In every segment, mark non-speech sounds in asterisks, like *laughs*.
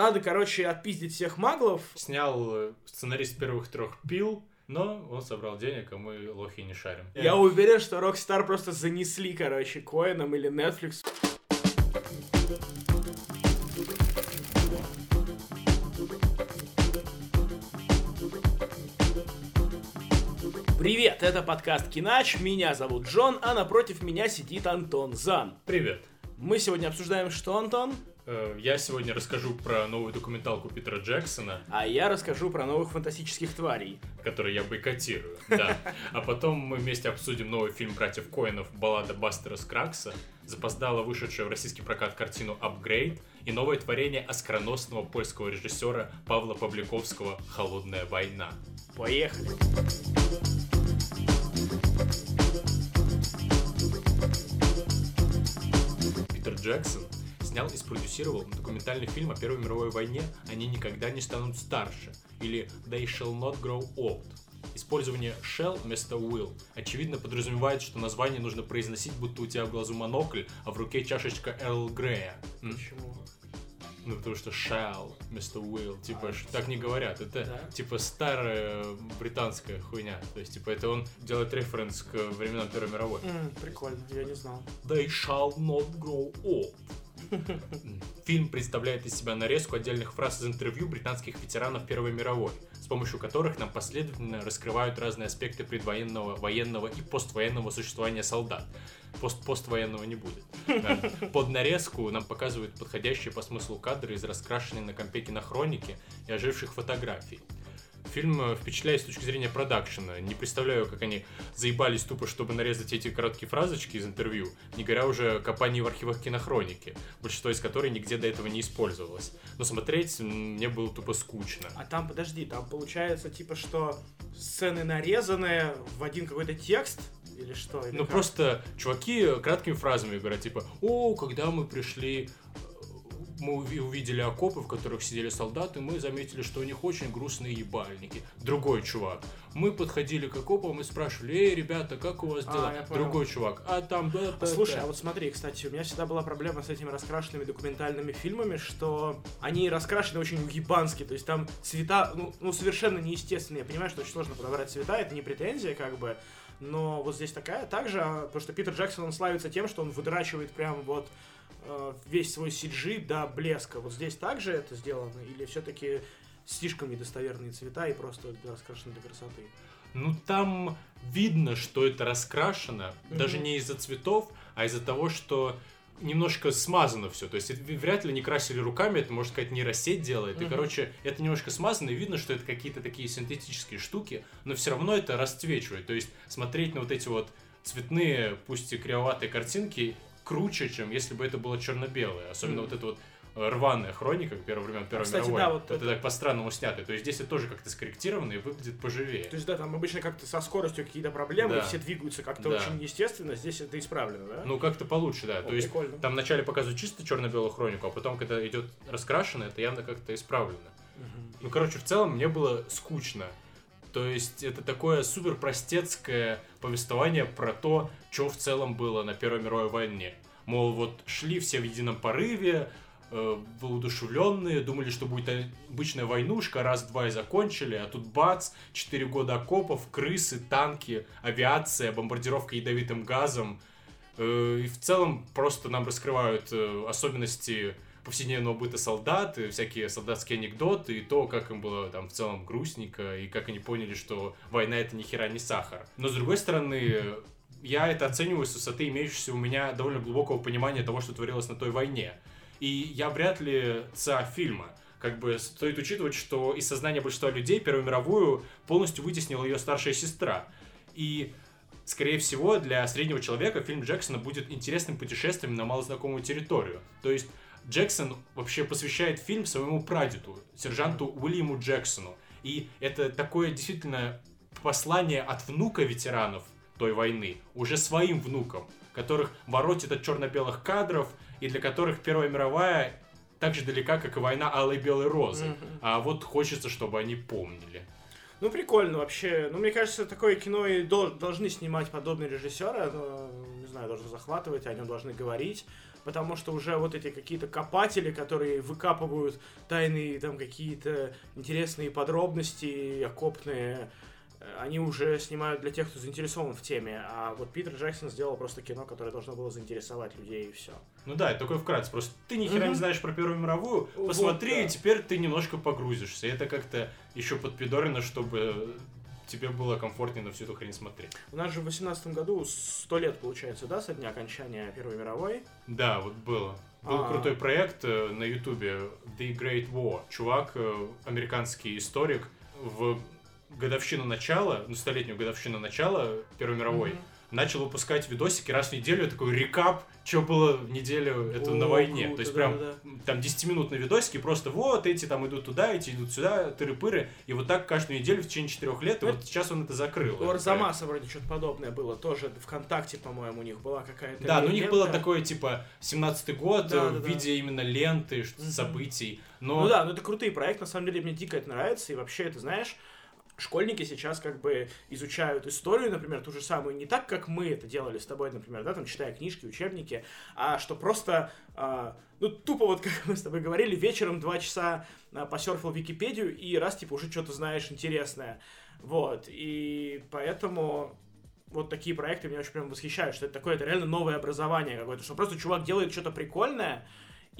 надо, короче, отпиздить всех маглов. Снял э, сценарист первых трех пил, но он собрал денег, а мы лохи не шарим. Я уверен, что Rockstar просто занесли, короче, Коином или Netflix. Привет, это подкаст Кинач, меня зовут Джон, а напротив меня сидит Антон Зан. Привет. Мы сегодня обсуждаем что, Антон? Э, Я сегодня расскажу про новую документалку Питера Джексона, А я расскажу про новых фантастических тварей. которую я бойкотирую. Да. А потом мы вместе обсудим новый фильм братьев Коинов «Баллада Бастера Скракса», запоздало вышедшую в российский прокат картину «Апгрейд» и новое творение оскароносного польского режиссера Павла Павликовского «Холодная война». Поехали. Питер Джексон снял и спродюсировал документальный фильм о Первой мировой войне «Они никогда не станут старше» или «They shall not grow old». Использование shall вместо will очевидно подразумевает, что название нужно произносить, будто у тебя в глазу монокль, а в руке чашечка Эрл Грея. Почему? Ну, потому что shall вместо will. Типа, А, так не говорят. Это, Да? типа, старая британская хуйня. То есть, типа, это он делает референс к временам Первой мировой. М, прикольно, я не знал. They shall not grow old. Фильм представляет из себя нарезку отдельных фраз из интервью британских ветеранов Первой мировой, с помощью которых нам последовательно раскрывают разные аспекты предвоенного, военного и поствоенного существования солдат. Пост поствоенного не будет. Под нарезку нам показывают подходящие по смыслу кадры из раскрашенной на компе кинохроники и оживших фотографий. Фильм э, впечатляет с точки зрения продакшена. Не представляю, как они заебались тупо, чтобы нарезать эти короткие фразочки из интервью, не говоря уже о копании в архивах кинохроники, большинство из которой нигде до этого не использовалось. Но смотреть мне было тупо скучно. А там, подожди, там получается, типа, что сцены нарезаны в один какой-то текст? Или что? Или Ну как? просто чуваки краткими фразами говорят, типа, о, когда мы пришли, мы уви- увидели окопы, в которых сидели солдаты, мы заметили, что у них очень грустные ебальники. Другой чувак. Мы подходили к окопам и спрашивали, эй, ребята, как у вас А, дела? понял. Другой чувак, а там... да, А да, Слушай, да». а вот смотри, кстати, у меня всегда была проблема с этими раскрашенными документальными фильмами, что они раскрашены очень уебански, то есть там цвета, ну, ну, совершенно неестественные. Я понимаю, что очень сложно подобрать цвета, это не претензия, как бы, но вот здесь такая также, а, потому что Питер Джексон, он славится тем, что он выдрачивает прям вот весь свой CG до блеска. Вот здесь также это сделано, или все-таки слишком недостоверные цвета и просто раскрашены для красоты? Ну там видно, что это раскрашено, Мгм. даже не из-за цветов, а из-за того, что немножко смазано все. То есть это вряд ли не красили руками, это, можно сказать, нейросеть делает. И, Мгм. короче, это немножко смазано, и видно, что это какие-то такие синтетические штуки, но все равно это расцвечивает. То есть смотреть на вот эти вот цветные, пусть и кривоватые картинки круче, чем если бы это было черно-белое. Особенно Мгм. вот это вот э, рваная хроника первого времен Первой Кстати, мировой. да, вот это, это- так по-странному снято. То есть здесь это тоже как-то скорректировано и выглядит поживее. То есть, да, там обычно как-то со скоростью какие-то проблемы, Да. все двигаются как-то Да. очень естественно, здесь это исправлено, да? Ну, как-то получше, да. О, То есть прикольно. там вначале показывают чисто черно-белую хронику, а потом, когда идет раскрашено, это явно как-то исправлено. Мгм. Ну, короче, в целом мне было скучно. То есть это такое супер простецкое повествование про то, что в целом было на Первой мировой войне. Мол, вот шли все в едином порыве, э, воодушевленные, думали, что будет обычная войнушка, раз-два и закончили, а тут бац, 4 года окопов, крысы, танки, авиация, бомбардировка ядовитым газом. Э, И в целом просто нам раскрывают э, особенности повседневного быта солдат, и всякие солдатские анекдоты, и то, как им было там в целом грустненько, и как они поняли, что война это ни хера не сахар. Но с другой стороны, я это оцениваю с высоты имеющегося у меня довольно глубокого понимания того, что творилось на той войне. И я вряд ли ца фильма. Как бы стоит учитывать, что из сознания большинства людей Первую мировую полностью вытеснила ее старшая сестра. И скорее всего, для среднего человека фильм Джексона будет интересным путешествием на малознакомую территорию. То есть Джексон вообще посвящает фильм своему прадеду, сержанту Уильяму Джексону. И это такое действительно послание от внука ветеранов той войны, уже своим внукам, которых воротит от черно-белых кадров, и для которых Первая мировая так же далека, как и война Алой Белой Розы. Мгм. А вот хочется, чтобы они помнили. Ну, прикольно вообще. Ну, мне кажется, такое кино и дол- должны снимать подобные режиссеры. Оно, не знаю, должно захватывать, о нем должны говорить. потому что уже вот эти какие-то копатели, которые выкапывают тайные там какие-то интересные подробности, окопные, они уже снимают для тех, кто заинтересован в теме, а вот Питер Джексон сделал просто кино, которое должно было заинтересовать людей и все. Ну да, это такой вкратце. Просто ты ни хера не знаешь про Первую мировую, Вот, посмотри, да. и теперь ты немножко погрузишься. И это как-то еще подпидорено, чтобы тебе было комфортнее на всю эту хрень смотреть. У нас же в 18 году 100 лет, получается, да, со дня окончания Первой мировой? Да, вот было. Был А. крутой проект э, на ютубе The Great War. Чувак, э, американский историк, в годовщину начала, ну, столетнюю годовщину начала Первой мировой, Мгм. начал выпускать видосики раз в неделю, такой рекап, что было в неделю это О, на войне. круто, То есть прям да-да-да. там 10-минутные видосики, просто вот эти там идут туда, эти идут сюда, тыры-пыры. И вот так каждую неделю в течение четырех лет, и вот сейчас он это закрыл. У Арзамаса вроде что-то подобное было, тоже ВКонтакте, по-моему, у них была какая-то... Да, но у них было такое, типа, 17-й год Да, э, да, в да. виде именно ленты, событий. Но Ну да, ну это крутые проекты, на самом деле мне дико это нравится, и вообще, это знаешь, школьники сейчас как бы изучают историю, например, ту же самую, не так, как мы это делали с тобой, например, да, там, читая книжки, учебники, а что просто, а, ну, тупо вот, *laughs* как мы с тобой говорили, вечером два часа а, посерфил Википедию, и раз, типа, уже что-то знаешь интересное, вот, и поэтому вот такие проекты меня очень прям восхищают, что это такое, это реально новое образование какое-то, что просто чувак делает что-то прикольное,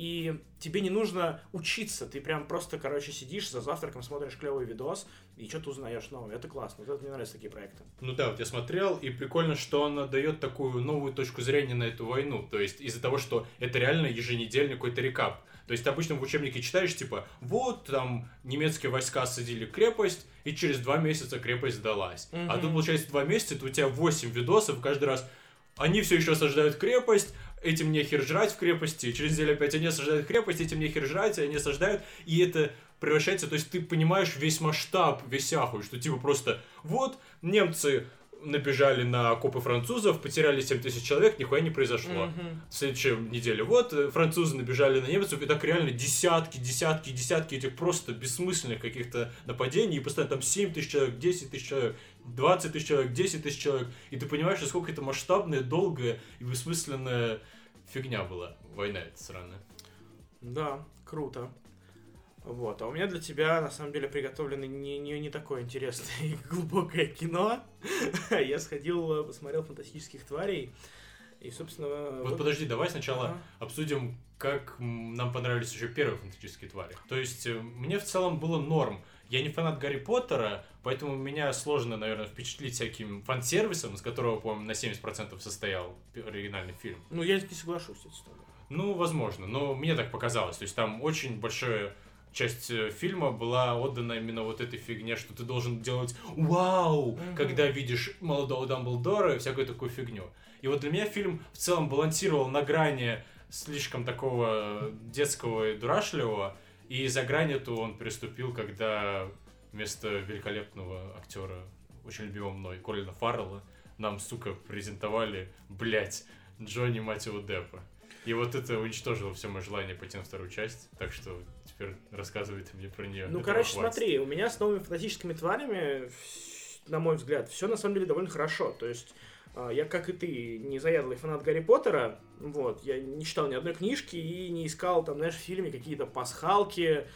и тебе не нужно учиться, ты прям просто, короче, сидишь за завтраком, смотришь клевый видос, и что-то узнаешь новое. Это классно, вот это мне нравятся такие проекты. Ну да, вот я смотрел, и прикольно, что он дает такую новую точку зрения на эту войну. То есть из-за того, что это реально еженедельный какой-то рекап. То есть ты обычно в учебнике читаешь, типа, вот там немецкие войска осадили крепость, и через два месяца крепость сдалась. А Мгм. тут, получается, два месяца, это у тебя 8 видосов, каждый раз они все еще осаждают крепость, этим нехер жрать в крепости, через неделю опять они осаждают крепость, этим нехер жрать, они осаждают, и это превращается, то есть ты понимаешь весь масштаб, весь ахуй, что типа просто вот немцы набежали на окопы французов, потеряли 7 тысяч человек, нихуя не произошло. Мгм. В следующей неделе вот э, французы набежали на немцев, и так реально десятки, десятки, десятки этих просто бессмысленных каких-то нападений, и постоянно там 7 тысяч человек, 10 тысяч человек, 20 тысяч человек, 10 тысяч человек, и ты понимаешь, насколько это масштабная, долгая и бессмысленная фигня была, война эта сраная. Да, круто. Вот, а у меня для тебя, на самом деле, приготовлено не, не, не такое интересное и глубокое кино. *laughs* Я сходил, э, посмотрел «Фантастических тварей», и, собственно... Вот подожди, давай сначала Ага. обсудим, как нам понравились еще первые фантастические твари. То есть, э, мне в целом было норм. Я не фанат Гарри Поттера, поэтому меня сложно, наверное, впечатлить всяким фан-сервисом, из которого, по-моему, на 70% состоял оригинальный фильм. Ну, я не соглашусь с тобой. Ну, возможно, но мне так показалось. То есть, там очень большая часть э, фильма была отдана именно вот этой фигне, что ты должен делать «Вау!», когда видишь молодого Дамблдора и всякую такую фигню. И вот для меня фильм в целом балансировал на грани слишком такого детского и дурашливого, и за грань эту он переступил, когда вместо великолепного актера, очень любимого мной, Колина Фаррелла, нам, сука, презентовали, блять, Джонни, мать его, Деппа. И вот это уничтожило все мое желание пойти на вторую часть, так что теперь рассказывайте мне про нее. Ну, короче, смотри, у меня с новыми фантастическими тварями, на мой взгляд, все на самом деле довольно хорошо. То есть, я, как и ты, не заядлый фанат Гарри Поттера, вот, я не читал ни одной книжки и не искал, там, знаешь, в фильме какие-то пасхалки,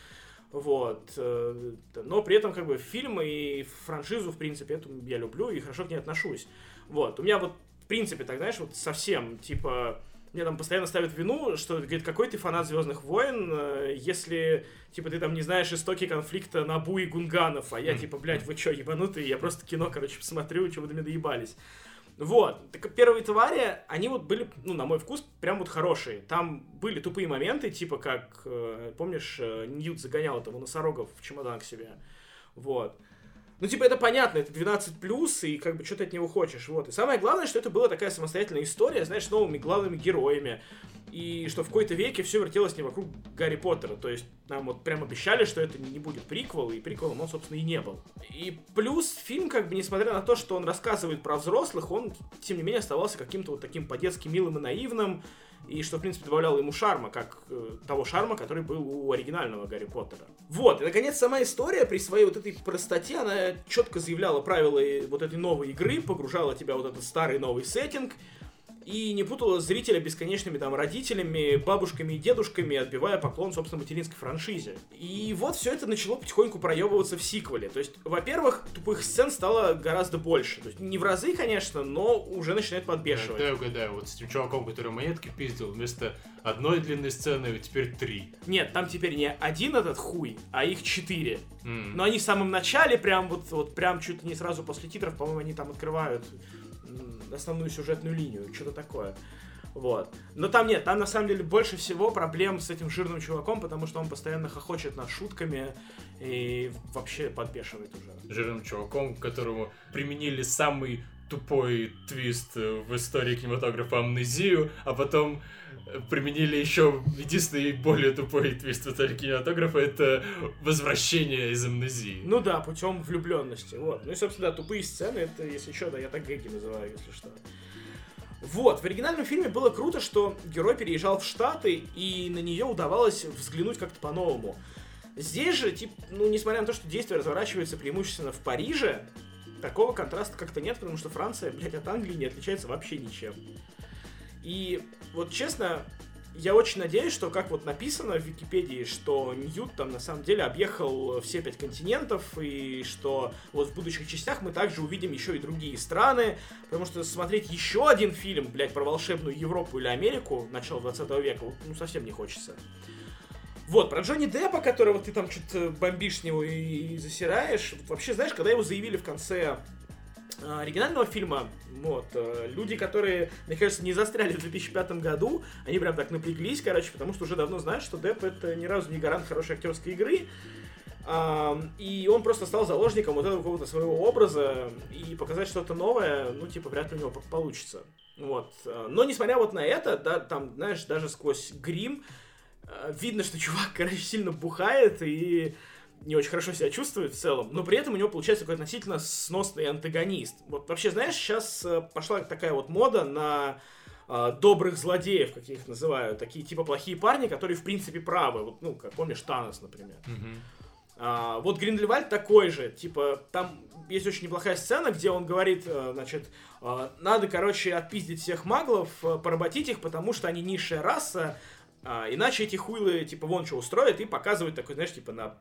вот. э, Но при этом, как бы, фильмы и франшизу, в принципе, эту я люблю и хорошо к ней отношусь. Вот. У меня вот, в принципе, так, знаешь, вот совсем, типа, мне там постоянно ставят вину, что, говорит, какой ты фанат Звездных войн, э, если, типа, ты там не знаешь истоки конфликта Набу и Гунганов, а я, типа, блядь, вы чё, ебанутые, я просто кино, короче, посмотрю, чего вы до меня доебались. Вот. Так первые твари, они вот были, ну, на мой вкус, прям вот хорошие. Там были тупые моменты, типа как, э, помнишь, э, Ньют загонял этого носорога в чемодан к себе. Вот. Ну, типа, это понятно, это 12 плюс, и как бы что ты от него хочешь. Вот. И самое главное, что это была такая самостоятельная история, знаешь, с новыми главными героями. И что в какой-то веке все вертелось не вокруг Гарри Поттера. То есть нам вот прям обещали, что это не будет приквел, и приквелом он, собственно, и не был. И плюс фильм, как бы, несмотря на то, что он рассказывает про взрослых, он, тем не менее, оставался каким-то вот таким по-детски милым и наивным, и что, в принципе, добавляло ему шарма, как э, того шарма, который был у оригинального Гарри Поттера. Вот, и, наконец, сама история при своей вот этой простоте, она четко заявляла правила вот этой новой игры, погружала тебя вот этот старый новый сеттинг, и не путала зрителя бесконечными там родителями, бабушками и дедушками, отбивая поклон, собственно, материнской франшизе. И вот все это начало потихоньку проебываться в сиквеле. То есть, во-первых, тупых сцен стало гораздо больше. То есть, не в разы, конечно, но уже начинает подбешивать. Да, я угадаю, вот с тем чуваком, который монетки пиздил, вместо одной длинной сцены теперь три. Нет, там теперь не один этот хуй, а их четыре. М. Но они в самом начале, прям вот, вот прям чуть ли не сразу после титров, по-моему, они там открывают основную сюжетную линию, что-то такое. Вот. Но там нет, там на самом деле больше всего проблем с этим жирным чуваком, потому что он постоянно хохочет над шутками и вообще подбешивает уже. жирным чуваком, которому применили самый тупой твист в истории кинематографа амнезию, а потом применили еще единственный более тупой твист в истории кинематографа это возвращение из амнезии. Ну да, путем влюбленности. Вот. Ну и, собственно, да, тупые сцены, это, если что, да, я так гэги называю, если что. Вот, в оригинальном фильме было круто, что герой переезжал в Штаты, и на нее удавалось взглянуть как-то по-новому. Здесь же, тип, ну, несмотря на то, что действие разворачивается преимущественно в Париже, такого контраста как-то нет, потому что Франция, блядь, от Англии не отличается вообще ничем. И вот честно, я очень надеюсь, что как вот написано в Википедии, что Ньют там на самом деле объехал все пять континентов, и что вот в будущих частях мы также увидим еще и другие страны, потому что смотреть еще один фильм, блядь, про волшебную Европу или Америку начала 20 века, ну совсем не хочется. Вот, про Джонни Деппа, которого ты там что-то бомбишь с него и, и засираешь. Вообще, знаешь, когда его заявили в конце оригинального фильма, вот, э, люди, которые, мне кажется, не застряли в 2005 году, они прям так напряглись, короче, потому что уже давно знают, что Депп это ни разу не гарант хорошей актерской игры, и он просто стал заложником вот этого какого-то своего образа, и показать что-то новое, ну, типа, вряд ли у него получится. Вот. э, Но, несмотря вот на это, да, там, знаешь, даже сквозь грим, э, видно, что *laughs* чувак, короче, сильно бухает и не очень хорошо себя чувствует в целом, но при этом у него получается такой относительно сносный антагонист. Вот вообще, знаешь, сейчас пошла такая вот мода на э, добрых злодеев, как я их называю, такие типа плохие парни, которые в принципе правы. Вот, ну, как помнишь, Танос, например. Мгм. А, вот Гриндельвальд такой же, типа, там есть очень неплохая сцена, где он говорит, э, значит, э, надо, короче, отпиздить всех маглов, э, поработить их, потому что они низшая раса, а, иначе эти хуйлы, типа, вон что устроят, и показывает такой, знаешь, типа, на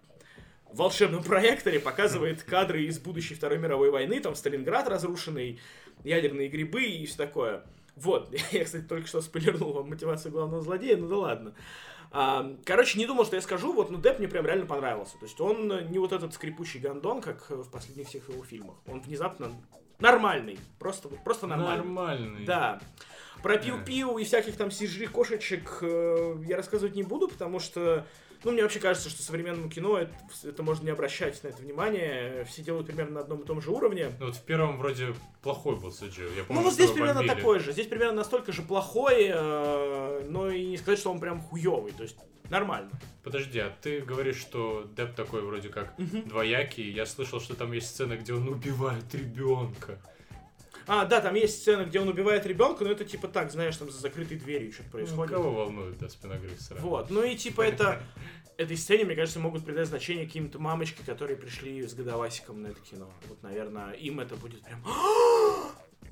волшебном проекторе показывает кадры из будущей Второй мировой войны, там Сталинград разрушенный, ядерные грибы и все такое. Вот, *laughs* я, кстати, только что спойлернул вам мотивацию главного злодея, ну да ладно. Короче, не думал, что я скажу, вот, но Депп мне прям реально понравился. То есть он не вот этот скрипучий гондон, как в последних всех его фильмах. Он внезапно нормальный, просто, просто нормальный. Нормальный. Да. Про пиу-пиу и всяких там CGI кошечек э, я рассказывать не буду, потому что, ну, мне вообще кажется, что современному кино это, это можно не обращать на это внимание. Все делают примерно на одном и том же уровне. Ну вот в первом вроде плохой был CG. Я помню, Ну, вот здесь примерно бомбили. такой же. Здесь примерно настолько же плохой, э, но и не сказать, что он прям хуёвый. То есть нормально. Подожди, а ты говоришь, что Деп такой вроде как двоякий. Я слышал, что там есть сцена, где он убивает ребенка. А, да, там есть сцена, где он убивает ребенка, но это типа так, знаешь, там за закрытой дверью что-то Ну, происходит. кого волнует, да, спиногрыз сразу. Вот, ну и типа это этой сцене, мне кажется, могут придать значение каким-то мамочки, которые пришли с годовасиком на это кино. Вот, наверное, им это будет прям...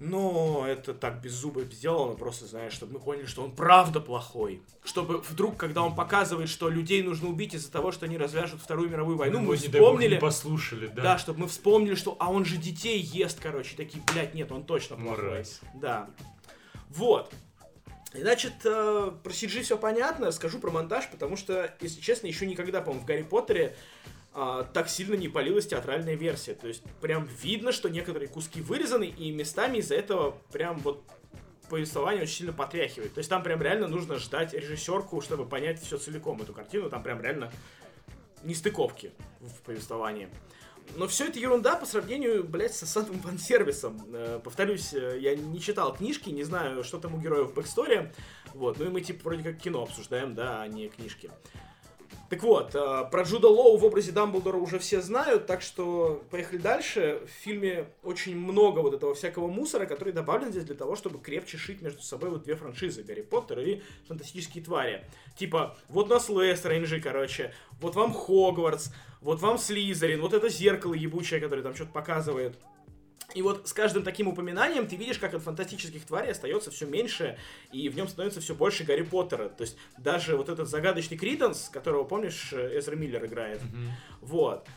Но это так без зуба сделано, просто, знаешь, чтобы мы поняли, что он правда плохой. Чтобы вдруг, когда он показывает, что людей нужно убить из-за того, что они развяжут Вторую мировую войну, Ну, мы бог, вспомнили... не послушали, да? Да, чтобы мы вспомнили, что а он же детей ест, короче, такие, блядь, нет, он точно плохой. Мразь. Да. Вот. И, Значит, э, про CG все понятно, скажу про монтаж, потому что, если честно, еще никогда, по-моему, в Гарри Поттере э, так сильно не палилась театральная версия. То есть, прям видно, что некоторые куски вырезаны, и местами из-за этого прям вот повествование очень сильно потряхивает. То есть там прям реально нужно ждать режиссерку, чтобы понять все целиком, эту картину. Там прям реально нестыковки в повествовании. Но все это ерунда по сравнению, блядь, с самым *laughs* фан-сервисом. Э, повторюсь, э, я не читал книжки, не знаю, что там у героев в бэксторе. Вот, ну и мы типа вроде как кино обсуждаем, да, а не книжки. Так вот, э, про Джуда Лоу в образе Дамблдора уже все знают, так что поехали дальше. В фильме очень много вот этого всякого мусора, который добавлен здесь для того, чтобы крепче шить между собой вот две франшизы, Гарри Поттер и Фантастические твари. Типа, вот нас Лестрейнджи, короче, вот вам Хогвартс, вот вам Слизерин, вот это зеркало ебучее, которое там что-то показывает. И вот с каждым таким упоминанием ты видишь, как от фантастических тварей остается все меньше, и в нем становится все больше Гарри Поттера. То есть даже вот этот загадочный Криденс, которого, помнишь, Эзра Миллер играет, Мгм. вот,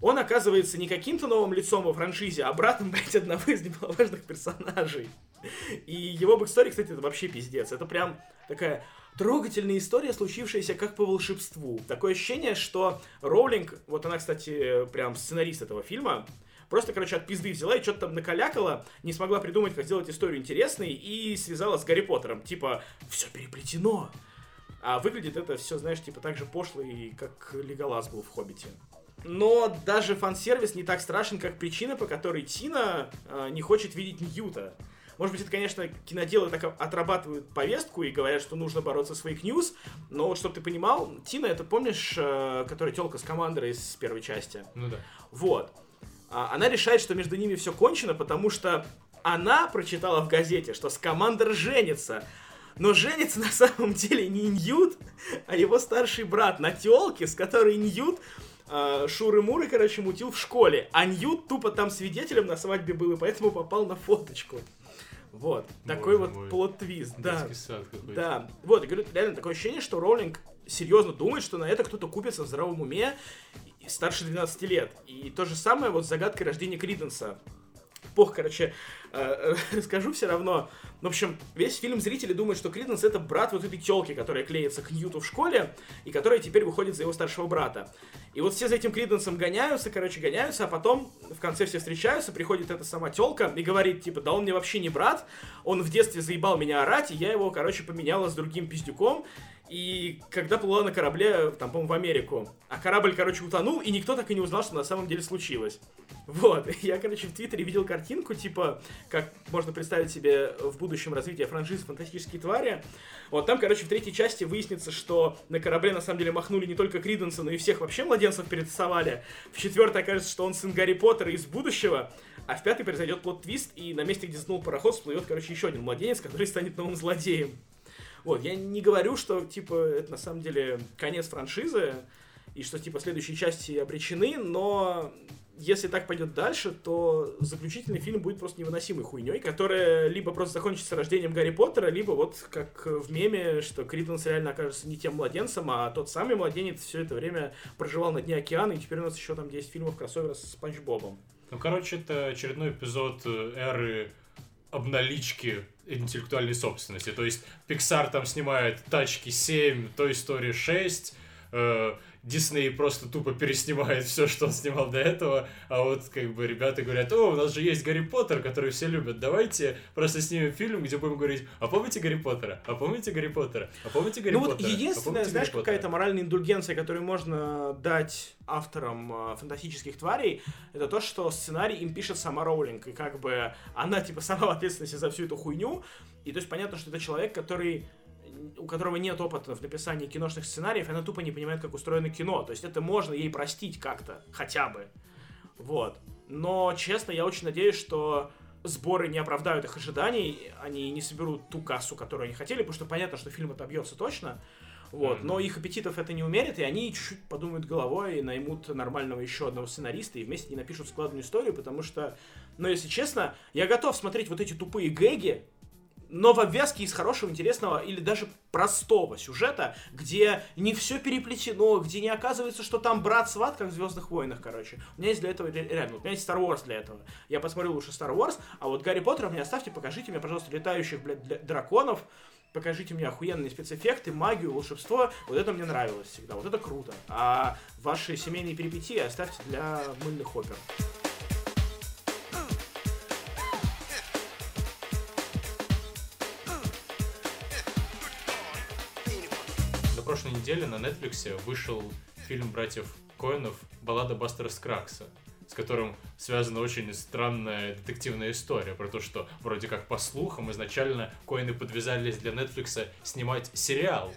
он оказывается не каким-то новым лицом во франшизе, а братом, *laughs* блядь, одного из немаловажных персонажей. И его backstory, кстати, это вообще пиздец. Это прям такая трогательная история, случившаяся как по волшебству. Такое ощущение, что Роулинг, вот она, кстати, прям сценарист этого фильма, просто, короче, от пизды взяла и что-то там накалякала, не смогла придумать, как сделать историю интересной, и связала с Гарри Поттером. Типа, все переплетено. А выглядит это все, знаешь, типа так же пошло, и как Леголас был в «Хоббите». Но даже фан-сервис не так страшен, как причина, по которой Тина э, не хочет видеть Ньюта. Может быть, это, конечно, киноделы так отрабатывают повестку и говорят, что нужно бороться с fake news, но вот, чтобы ты понимал, Тина, это помнишь, э, которая телка с командой из первой части? Ну да. Вот. А, Она решает, что между ними все кончено, потому что она прочитала в газете, что Скамандер женится. Но женится на самом деле не Ньют, а его старший брат на телке, с которой Ньют э, Шуры-Муры, короче, мутил в школе. А Ньют тупо там свидетелем на свадьбе был, и поэтому попал на фоточку. Вот. Такой Боже вот мой. plot twist. Да. Да, вот, я говорю, реально такое ощущение, что Роулинг серьезно думает, что на это кто-то купится в здравом уме и старше 12 лет. И то же самое вот с загадкой рождения Криденса. Пох, короче, э, *laughs* расскажу все равно. В общем, весь фильм зрители думают, что Криденс это брат вот этой телки, которая клеится к Ньюту в школе, и которая теперь выходит за его старшего брата. И вот все за этим Криденсом гоняются, короче, гоняются, а потом в конце все встречаются, приходит эта сама телка и говорит, типа, да он мне вообще не брат, он в детстве заебал меня орать, и я его, короче, поменяла с другим пиздюком, и когда плыла на корабле, там, по-моему, в Америку, а корабль, короче, утонул, и никто так и не узнал, что на самом деле случилось. Вот, *laughs* я, короче, в Твиттере видел картинку, типа, как можно представить себе в будущем развитие франшизы «Фантастические твари». Вот там, короче, в третьей части выяснится, что на корабле на самом деле махнули не только Криденса, но и всех вообще младенцев перетасовали. В четвертой окажется, что он сын Гарри Поттера из будущего, а в пятой произойдет плод-твист, и на месте, где сдул пароход, всплывет, короче, еще один младенец, который станет новым злодеем. Вот, я не говорю, что, типа, это на самом деле конец франшизы, и что, типа, следующие части обречены, но если так пойдет дальше, то заключительный фильм будет просто невыносимой хуйней, которая либо просто закончится рождением Гарри Поттера, либо вот как в меме, что Криденс реально окажется не тем младенцем, а тот самый младенец все это время проживал на дне океана, и теперь у нас еще там 10 фильмов кроссовера с Спанч Бобом. Ну, короче, это очередной эпизод э, эры обналички интеллектуальной собственности. То есть Pixar там снимает Тачки 7, Toy Story 6, э, Дисней просто тупо переснимает все, что он снимал до этого, а вот как бы ребята говорят, о, у нас же есть Гарри Поттер, который все любят, давайте просто снимем фильм, где будем говорить, а помните Гарри Поттера? А помните Гарри Поттера? А помните Гарри ну Поттера? вот А единственная, помните знаешь, Гарри Поттера?» какая-то моральная индульгенция, которую можно дать авторам э, фантастических тварей, это то, что сценарий им пишет сама Роулинг, и как бы она типа сама в ответственности за всю эту хуйню, и то есть понятно, что это человек, который у которого нет опыта в написании киношных сценариев, она тупо не понимает, как устроено кино. То есть это можно ей простить как-то, хотя бы. Вот. Но, честно, я очень надеюсь, что сборы не оправдают их ожиданий, они не соберут ту кассу, которую они хотели, потому что понятно, что фильм отобьется точно. Вот, Мгм. но их аппетитов это не умерит, и они чуть-чуть подумают головой и наймут нормального еще одного сценариста, и вместе не напишут складную историю, потому что, ну, если честно, я готов смотреть вот эти тупые гэги, но в обвязке из хорошего, интересного или даже простого сюжета, где не все переплетено, где не оказывается, что там брат-сват, как в Звездных войнах, короче. У меня есть для этого ре- реально, у меня есть Star Wars для этого. Я посмотрю лучше Star Wars, а вот Гарри Поттера мне оставьте, покажите мне, пожалуйста, летающих, блядь, драконов, покажите мне охуенные спецэффекты, магию, волшебство. Вот это мне нравилось всегда, вот это круто. А ваши семейные перипетии оставьте для мыльных опер. Неделе на Netflix вышел фильм братьев Коэнов «Баллада Бастера Скракса», с которым связана очень странная детективная история про то, что вроде как по слухам изначально Коэны подвязались для Netflix снимать сериал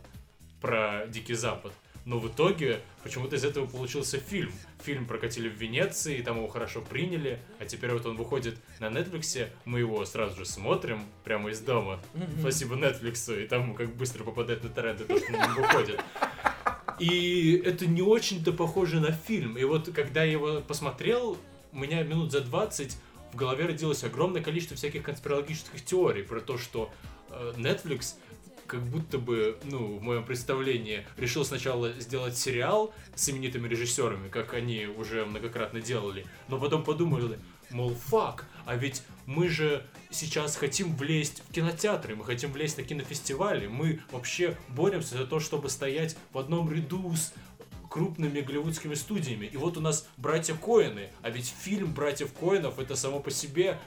про Дикий Запад. Но в итоге почему-то из этого получился фильм. Фильм прокатили в Венеции, там его хорошо приняли, а теперь вот он выходит на Netflix, мы его сразу же смотрим прямо из дома. Спасибо Netflix, и там как быстро попадает на торренты то, что нем выходит. И это не очень-то похоже на фильм. И вот когда я его посмотрел, у меня минут за 20 в голове родилось огромное количество всяких конспирологических теорий про то, что э, Netflix как будто бы, ну, в моем представлении, решил сначала сделать сериал с именитыми режиссерами, как они уже многократно делали, но потом подумали, мол, фак, а ведь мы же сейчас хотим влезть в кинотеатры, мы хотим влезть на кинофестивали, мы вообще боремся за то, чтобы стоять в одном ряду с крупными голливудскими студиями. И вот у нас братья Коэны, а ведь фильм братьев Коэнов это само по себе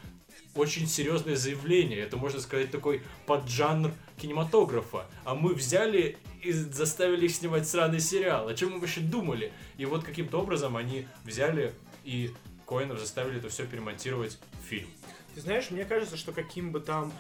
очень серьезное заявление. Это, можно сказать, такой поджанр кинематографа. А мы взяли и заставили их снимать сраный сериал. О чем мы вообще думали? И вот каким-то образом они взяли и Коинов заставили это все перемонтировать в фильм. Ты знаешь, мне кажется, что каким бы там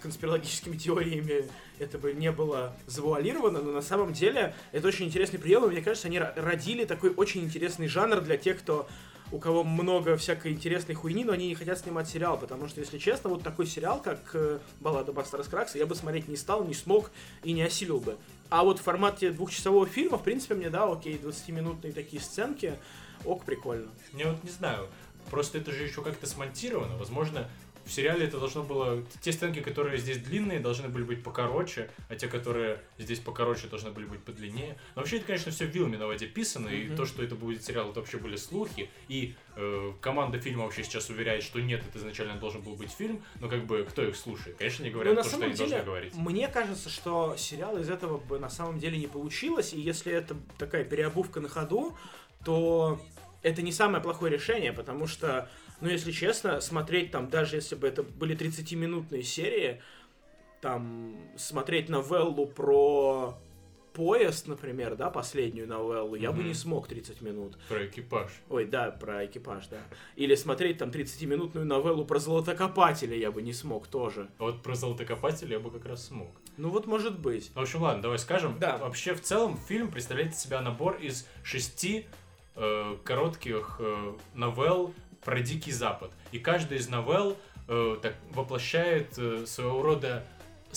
конспирологическими *laughs* теориями это бы не было завуалировано, но на самом деле это очень интересный прием, и мне кажется, они родили такой очень интересный жанр для тех, кто у кого много всякой интересной хуйни, но они не хотят снимать сериал, потому что, если честно, вот такой сериал, как э, «Баллада Бастера Скракса», я бы смотреть не стал, не смог и не осилил бы. А вот в формате двухчасового фильма, в принципе, мне, да, окей, 20-минутные такие сценки, ок, прикольно. Я вот не знаю, просто это же еще как-то смонтировано, возможно, в сериале это должно было... Те сценки, которые здесь длинные, должны были быть покороче, а те, которые здесь покороче, должны были быть подлиннее. Но вообще это, конечно, все вилами на воде писано, mm-hmm. и то, что это будет сериал, это вообще были слухи. И э, команда фильма вообще сейчас уверяет, что нет, это изначально должен был быть фильм, но как бы кто их слушает? Конечно, не говорят ну, то, что они деле, должны говорить. Мне кажется, что сериал из этого бы на самом деле не получилось, и если это такая переобувка на ходу, то это не самое плохое решение, потому что но если честно, смотреть там, даже если бы это были 30-минутные серии, там, смотреть новеллу про поезд, например, да, последнюю новеллу, mm-hmm. я бы не смог 30 минут. Про экипаж. Ой, да, про экипаж, да. Или смотреть там 30-минутную новеллу про золотокопателя я бы не смог тоже. А вот про золотокопателя я бы как раз смог. Ну вот может быть. В общем, ладно, давай скажем. Да. Вообще, в целом, фильм представляет из себя набор из шести э, коротких э, новелл про Дикий Запад. И каждая из новелл э, так, воплощает э, своего рода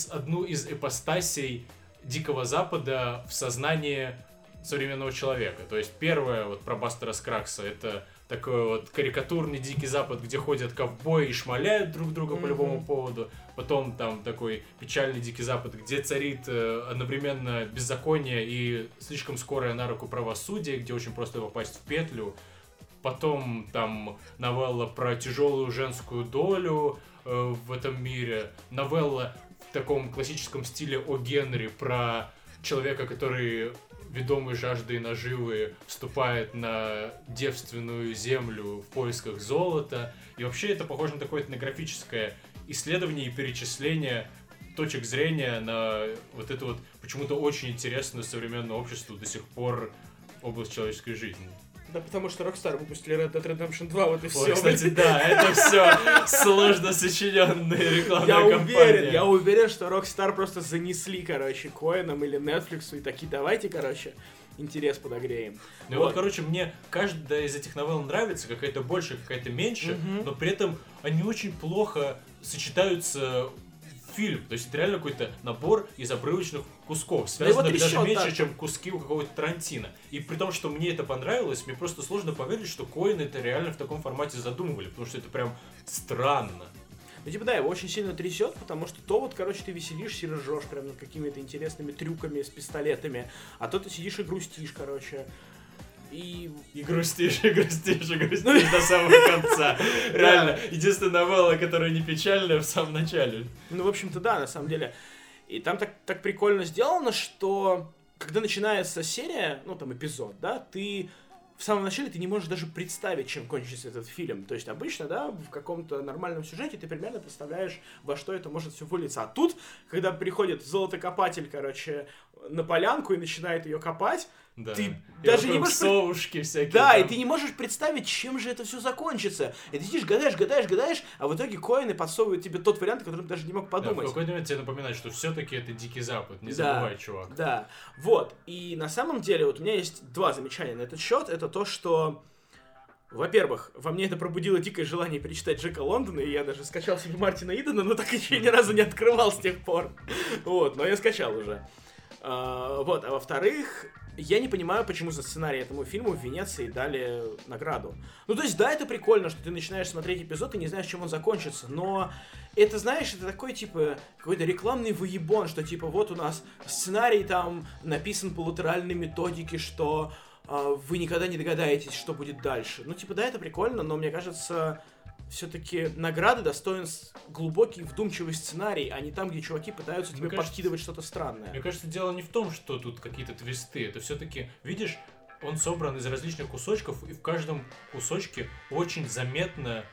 одну из эпостасей Дикого Запада в сознании современного человека. То есть первое вот про Бастера Скракса это такой вот карикатурный Дикий Запад, где ходят ковбои и шмаляют друг друга mm-hmm. по любому поводу. Потом там такой печальный Дикий Запад, где царит э, одновременно беззаконие и слишком скорое на руку правосудие, где очень просто попасть в петлю. Потом там новелла про тяжелую женскую долю э, в этом мире. Новелла в таком классическом стиле о Генри про человека, который ведомый жаждой наживы вступает на девственную землю в поисках золота. И вообще это похоже на такое этнографическое исследование и перечисление точек зрения на вот эту вот почему-то очень интересную современному обществу до сих пор область человеческой жизни. Да потому что Rockstar выпустили Red Dead Redemption 2, вот и все. Ой, кстати, да, это все сложно сочиненные рекламные я уверен, я уверен, что Rockstar просто занесли, короче, Коинам или Netflix и такие, давайте, короче, интерес подогреем. Ну вот. вот, короче, мне каждая из этих новелл нравится, какая-то больше, какая-то меньше, угу. но при этом они очень плохо сочетаются фильм. То есть это реально какой-то набор из обрывочных кусков, связанных вот даже меньше, так. чем куски у какого-то Тарантино. И при том, что мне это понравилось, мне просто сложно поверить, что Коин это реально в таком формате задумывали, потому что это прям странно. Ну, типа, да, его очень сильно трясет, потому что то вот, короче, ты веселишься и ржешь прям над какими-то интересными трюками с пистолетами, а то ты сидишь и грустишь, короче. И... И грустишь, и грустишь, и грустишь *laughs* до самого конца. Реально, единственная новелла, которая не печальная в самом начале. Ну, в общем-то, да, на самом деле. И там так, так прикольно сделано, что когда начинается серия, ну, там, эпизод, да, ты в самом начале ты не можешь даже представить, чем кончится этот фильм. То есть обычно, да, в каком-то нормальном сюжете ты примерно представляешь, во что это может все вылиться. А тут, когда приходит золотокопатель, короче, на полянку и начинает ее копать, да. Ты и даже не можешь... Совушки всякие. Да, там. и ты не можешь представить, чем же это все закончится. И ты сидишь, гадаешь, гадаешь, гадаешь, а в итоге коины подсовывают тебе тот вариант, который ты даже не мог подумать. Да, в какой-то момент тебе напоминает, что все-таки это Дикий Запад, не да, забывай, чувак. Да, вот. И на самом деле, вот у меня есть два замечания на этот счет. Это то, что во-первых, во мне это пробудило дикое желание перечитать Джека Лондона, и я даже скачал себе Мартина Идена, но так еще ни разу не открывал с тех пор. Вот, но я скачал уже. А, вот, а во-вторых, я не понимаю, почему за сценарий этому фильму в Венеции дали награду. Ну, то есть, да, это прикольно, что ты начинаешь смотреть эпизод и не знаешь, чем он закончится, но это, знаешь, это такой, типа, какой-то рекламный выебон, что, типа, вот у нас сценарий там написан по латеральной методике, что э, вы никогда не догадаетесь, что будет дальше. Ну, типа, да, это прикольно, но мне кажется, все-таки награды достоин глубокий, вдумчивый сценарий, а не там, где чуваки пытаются тебе кажется, подкидывать что-то странное. Мне кажется, дело не в том, что тут какие-то твисты. Это все-таки, видишь, он собран из различных кусочков, и в каждом кусочке очень заметно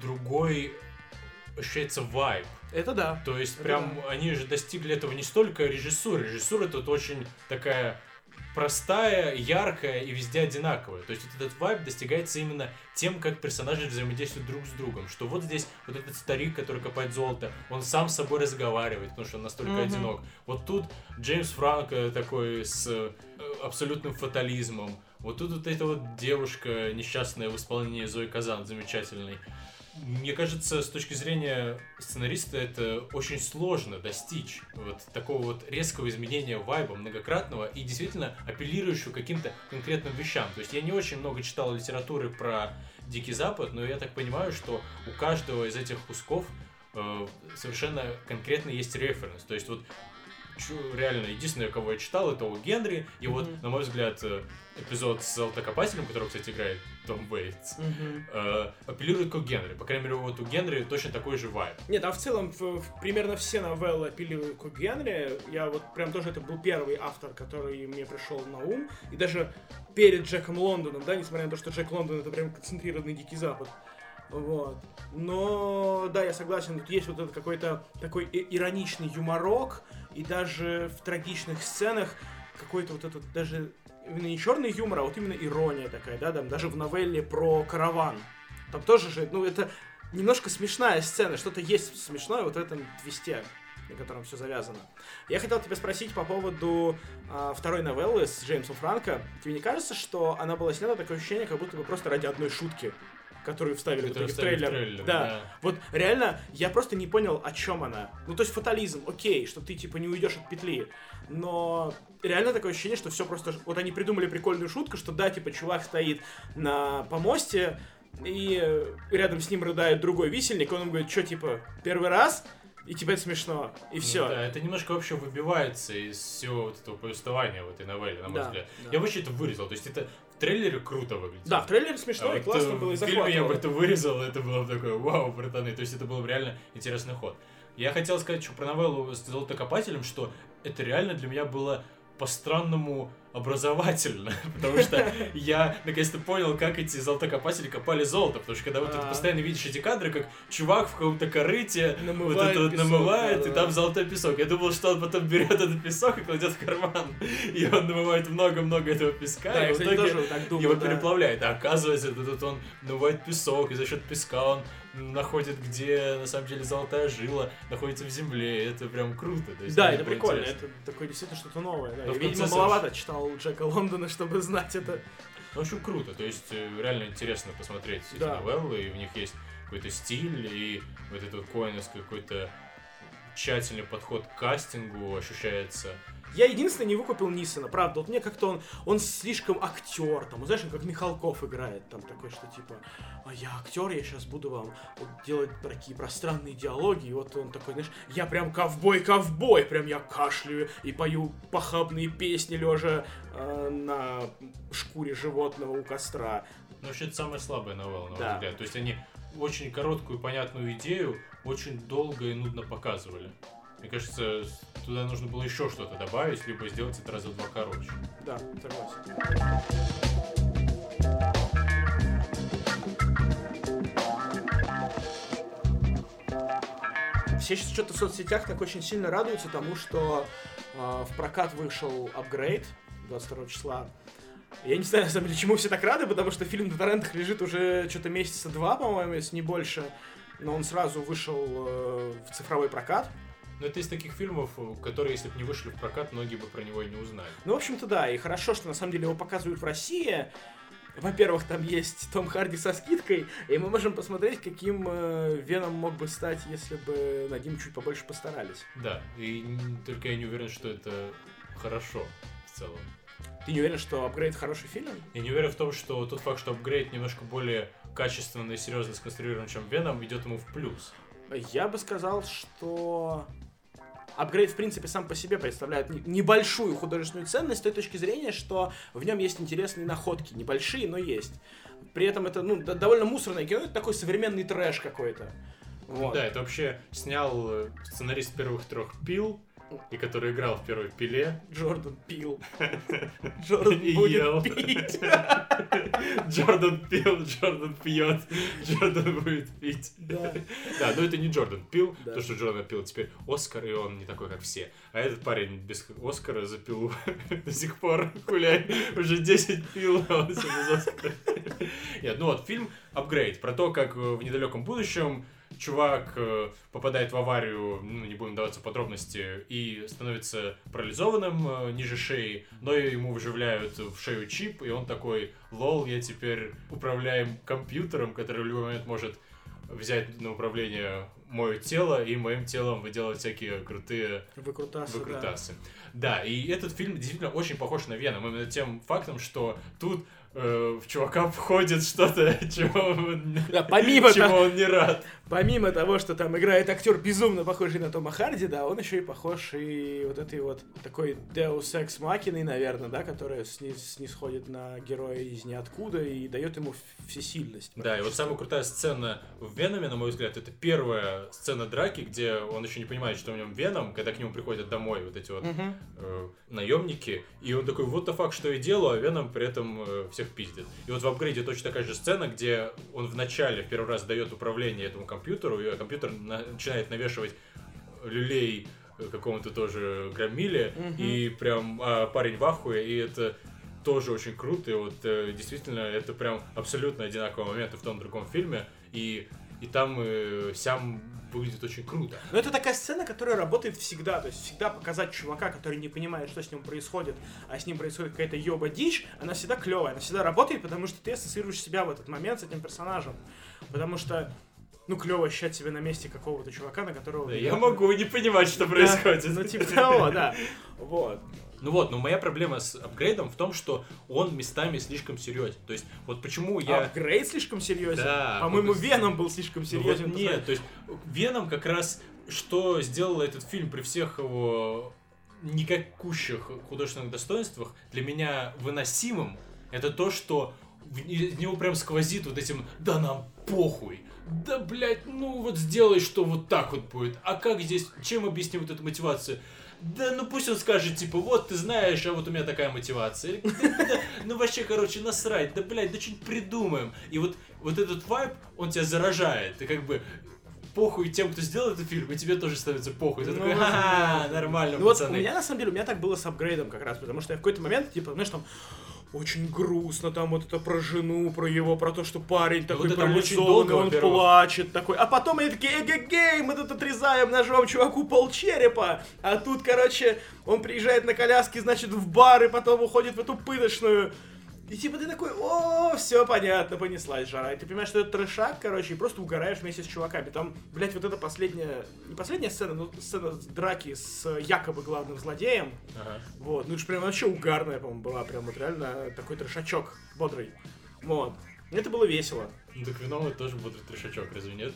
другой ощущается вайб. Это да. То есть это прям да. они же достигли этого не столько режиссуры. Режиссура тут очень такая простая, яркая и везде одинаковая. То есть вот этот вайб достигается именно тем, как персонажи взаимодействуют друг с другом. Что вот здесь вот этот старик, который копает золото, он сам с собой разговаривает, потому что он настолько mm-hmm. одинок. Вот тут Джеймс Франко такой с э, абсолютным фатализмом. Вот тут вот эта вот девушка несчастная в исполнении Зои Казан, замечательный. Мне кажется, с точки зрения сценариста это очень сложно достичь вот такого вот резкого изменения вайба, многократного и действительно апеллирующего каким-то конкретным вещам. То есть я не очень много читал литературы про Дикий Запад, но я так понимаю, что у каждого из этих кусков э, совершенно конкретно есть референс. То есть вот реально единственное, кого я читал, это у Генри. И mm-hmm. вот, на мой взгляд, э, эпизод с Золотокопателем, которого, кстати, играет том Уэйтс, mm-hmm. э, апеллирует к Генри. По крайней мере, вот у Генри точно такой же вайб. Нет, а в целом в, в, примерно все новеллы апеллируют к Генри. Я вот прям тоже это был первый автор, который мне пришел на ум. И даже перед Джеком Лондоном, да, несмотря на то, что Джек Лондон это прям концентрированный Дикий Запад. Вот. Но, да, я согласен, тут есть вот этот какой-то такой ироничный юморок, и даже в трагичных сценах какой-то вот этот даже именно не черный юмор, а вот именно ирония такая, да, там даже в новелле про караван. Там тоже же, ну, это немножко смешная сцена, что-то есть смешное вот в этом твисте, на котором все завязано. Я хотел тебя спросить по поводу а, второй новеллы с Джеймсом Франко. Тебе не кажется, что она была снята такое ощущение, как будто бы просто ради одной шутки? Которую вставили в, в трейлер. трейлер да. да. Вот реально, я просто не понял, о чем она. Ну, то есть фатализм, окей, что ты типа не уйдешь от петли. Но реально такое ощущение, что все просто. Вот они придумали прикольную шутку, что да, типа, чувак стоит на помосте, и рядом с ним рыдает другой висельник, он говорит, что, типа, первый раз? И тебе это смешно, и все. Ну, да, это немножко вообще выбивается из всего вот этого повествования в этой новелле, на мой да, взгляд. Да. Я вообще это вырезал, то есть это в трейлере круто выглядит. Да, в трейлере смешно а и вот классно э, было и В фильме я бы это вырезал, это было такое, вау, братаны, то есть это был реально интересный ход. Я хотел сказать еще про новеллу с Золотокопателем, что это реально для меня было по-странному образовательно, *laughs* потому что я наконец-то понял, как эти золотокопатели копали золото, потому что когда вот ты а. постоянно видишь эти кадры, как чувак в каком-то корыте вот это вот намывает, и там золотой песок. Я думал, что он потом берет этот песок и кладет в карман, и он намывает много-много этого песка, и в итоге его переплавляет. А оказывается, тут он намывает песок, и за счет песка он находит, где на самом деле золотая жила находится в земле. Это прям круто. То есть, да, это прикольно. Интересно. Это такое действительно что-то новое. Да. Я, видимо, маловато читал Джека Лондона, чтобы знать это. Ну, в общем, круто. То есть, э, реально интересно посмотреть эти да. новеллы, и в них есть какой-то стиль, и вот этот коиновский какой-то тщательный подход к кастингу ощущается. Я единственное не выкупил Нисона, правда. Вот мне как-то он, он слишком актер, там, знаешь, он как Михалков играет, там такой, что типа, а я актер, я сейчас буду вам вот, делать такие пространные диалоги, и вот он такой, знаешь, я прям ковбой-ковбой, прям я кашляю и пою похабные песни, лежа э, на шкуре животного у костра. Ну, вообще, это самая слабая новелла, на да. взгляд. То есть они очень короткую понятную идею очень долго и нудно показывали. Мне кажется, туда нужно было еще что-то добавить, либо сделать это раза два короче. Да, согласен. Все сейчас что-то в соцсетях так очень сильно радуются тому, что э, в прокат вышел апгрейд 22 числа. Я не знаю, на самом деле, чему все так рады, потому что фильм на торрентах лежит уже что-то месяца два, по-моему, если не больше. Но он сразу вышел э, в цифровой прокат. Но это из таких фильмов, которые, если бы не вышли в прокат, многие бы про него и не узнали. Ну, в общем-то, да. И хорошо, что на самом деле его показывают в России. Во-первых, там есть Том Харди со скидкой, и мы можем посмотреть, каким э, Веном мог бы стать, если бы над ним чуть побольше постарались. Да, и только я не уверен, что это хорошо в целом. Ты не уверен, что апгрейд хороший фильм? Я не уверен в том, что тот факт, что апгрейд немножко более качественно и серьезно сконструирован, чем Веном, идет ему в плюс. Я бы сказал, что апгрейд, в принципе, сам по себе представляет небольшую художественную ценность с той точки зрения, что в нем есть интересные находки. Небольшие, но есть. При этом это ну, довольно мусорное кино, это такой современный трэш какой-то. Вот. Да, это вообще снял э, сценарист первых трех пил, и который играл в первой пиле. Джордан пил. *laughs* Джордан будет пить. *laughs* Джордан пил, Джордан пьет, Джордан будет пить. Да. Да, но это не Джордан пил, то, что Джордан пил теперь Оскар, и он не такой, как все. А этот парень без Оскара за пилу *laughs* до сих пор гуляет. Уже 10 пил, а он все без Оскара. Нет, ну вот, фильм «Апгрейд» про то, как в недалеком будущем чувак э, попадает в аварию, ну, не будем даваться подробности, и становится парализованным э, ниже шеи, но ему вживляют в шею чип, и он такой, лол, я теперь управляем компьютером, который в любой момент может взять на управление мое тело и моим телом выделать всякие крутые выкрутасы. выкрутасы. Да. да, и этот фильм действительно очень похож на Веном, именно тем фактом, что тут э, в чувака входит что-то, *laughs* чего, да, помимо чего того, он не рад. Помимо того, что там играет актер безумно похожий на Тома Харди, да, он еще и похож и вот этой вот такой Deus Ex Machina, наверное, да, которая снисходит на героя из ниоткуда и дает ему всесильность. Да, и вот самая крутая сцена в Веноме, на мой взгляд, это первая сцена драки, где он еще не понимает, что в нем Веном, когда к нему приходят домой вот эти вот uh-huh. э, наемники, и он такой, вот the fuck, что я делаю, а Веном при этом э, всех пиздит. И вот в апгрейде точно такая же сцена, где он в начале в первый раз дает управление этому компьютеру, и компьютер начинает навешивать люлей какому-то тоже громиле, угу. и прям а, парень в ахуе, и это тоже очень круто, и вот э, действительно это прям абсолютно одинаковый момент и в том другом фильме, и, и там э, Сям выглядит очень круто. Но это такая сцена, которая работает всегда. То есть всегда показать чувака, который не понимает, что с ним происходит, а с ним происходит какая-то ёба дичь, она всегда клевая, она всегда работает, потому что ты ассоциируешь себя в этот момент с этим персонажем. Потому что ну, клево ощущать себя на месте какого-то чувака, на которого... Да, я могу не понимать, что происходит. Ну, типа того, да. *laughs* Вот. Ну вот, но моя проблема с апгрейдом в том, что он местами слишком серьезен. То есть, вот почему я... Апгрейд слишком серьезен? Да. По-моему, вот... Веном был слишком серьезен. Ну, вот нет, то есть, Веном как раз, что сделало этот фильм при всех его никакущих художественных достоинствах для меня выносимым, это то, что в него прям сквозит вот этим «да нам похуй», да, блядь, ну вот сделай, что вот так вот будет. А как здесь, чем объяснить вот эту мотивацию? Да, ну пусть он скажет, типа, вот ты знаешь, а вот у меня такая мотивация. ну вообще, короче, насрать, да, блядь, да что-нибудь придумаем. И вот, вот этот вайб, он тебя заражает. Ты как бы похуй тем, кто сделал этот фильм, и тебе тоже становится похуй. Ты ну, такой, ха нормально, ну, пацаны. Вот у меня, на самом деле, у меня так было с апгрейдом как раз, потому что я в какой-то момент, типа, знаешь, там, очень грустно, там вот это про жену, про его, про то, что парень такой вот парализованный, он плачет такой. А потом они такие, эгегей, мы тут отрезаем ножом чуваку пол черепа. А тут, короче, он приезжает на коляске, значит, в бар, и потом уходит в эту пыточную. И типа ты такой, о, все понятно, понеслась жара. И ты понимаешь, что это трешак, короче, и просто угораешь вместе с чуваками. Там, блядь, вот эта последняя, не последняя сцена, но сцена драки с якобы главным злодеем. Ага. Вот, ну это прям вообще угарная, по-моему, была. Прям вот реально такой трешачок бодрый. Вот. Это было весело. Ну так Веном это тоже бодрый трешачок, разве нет?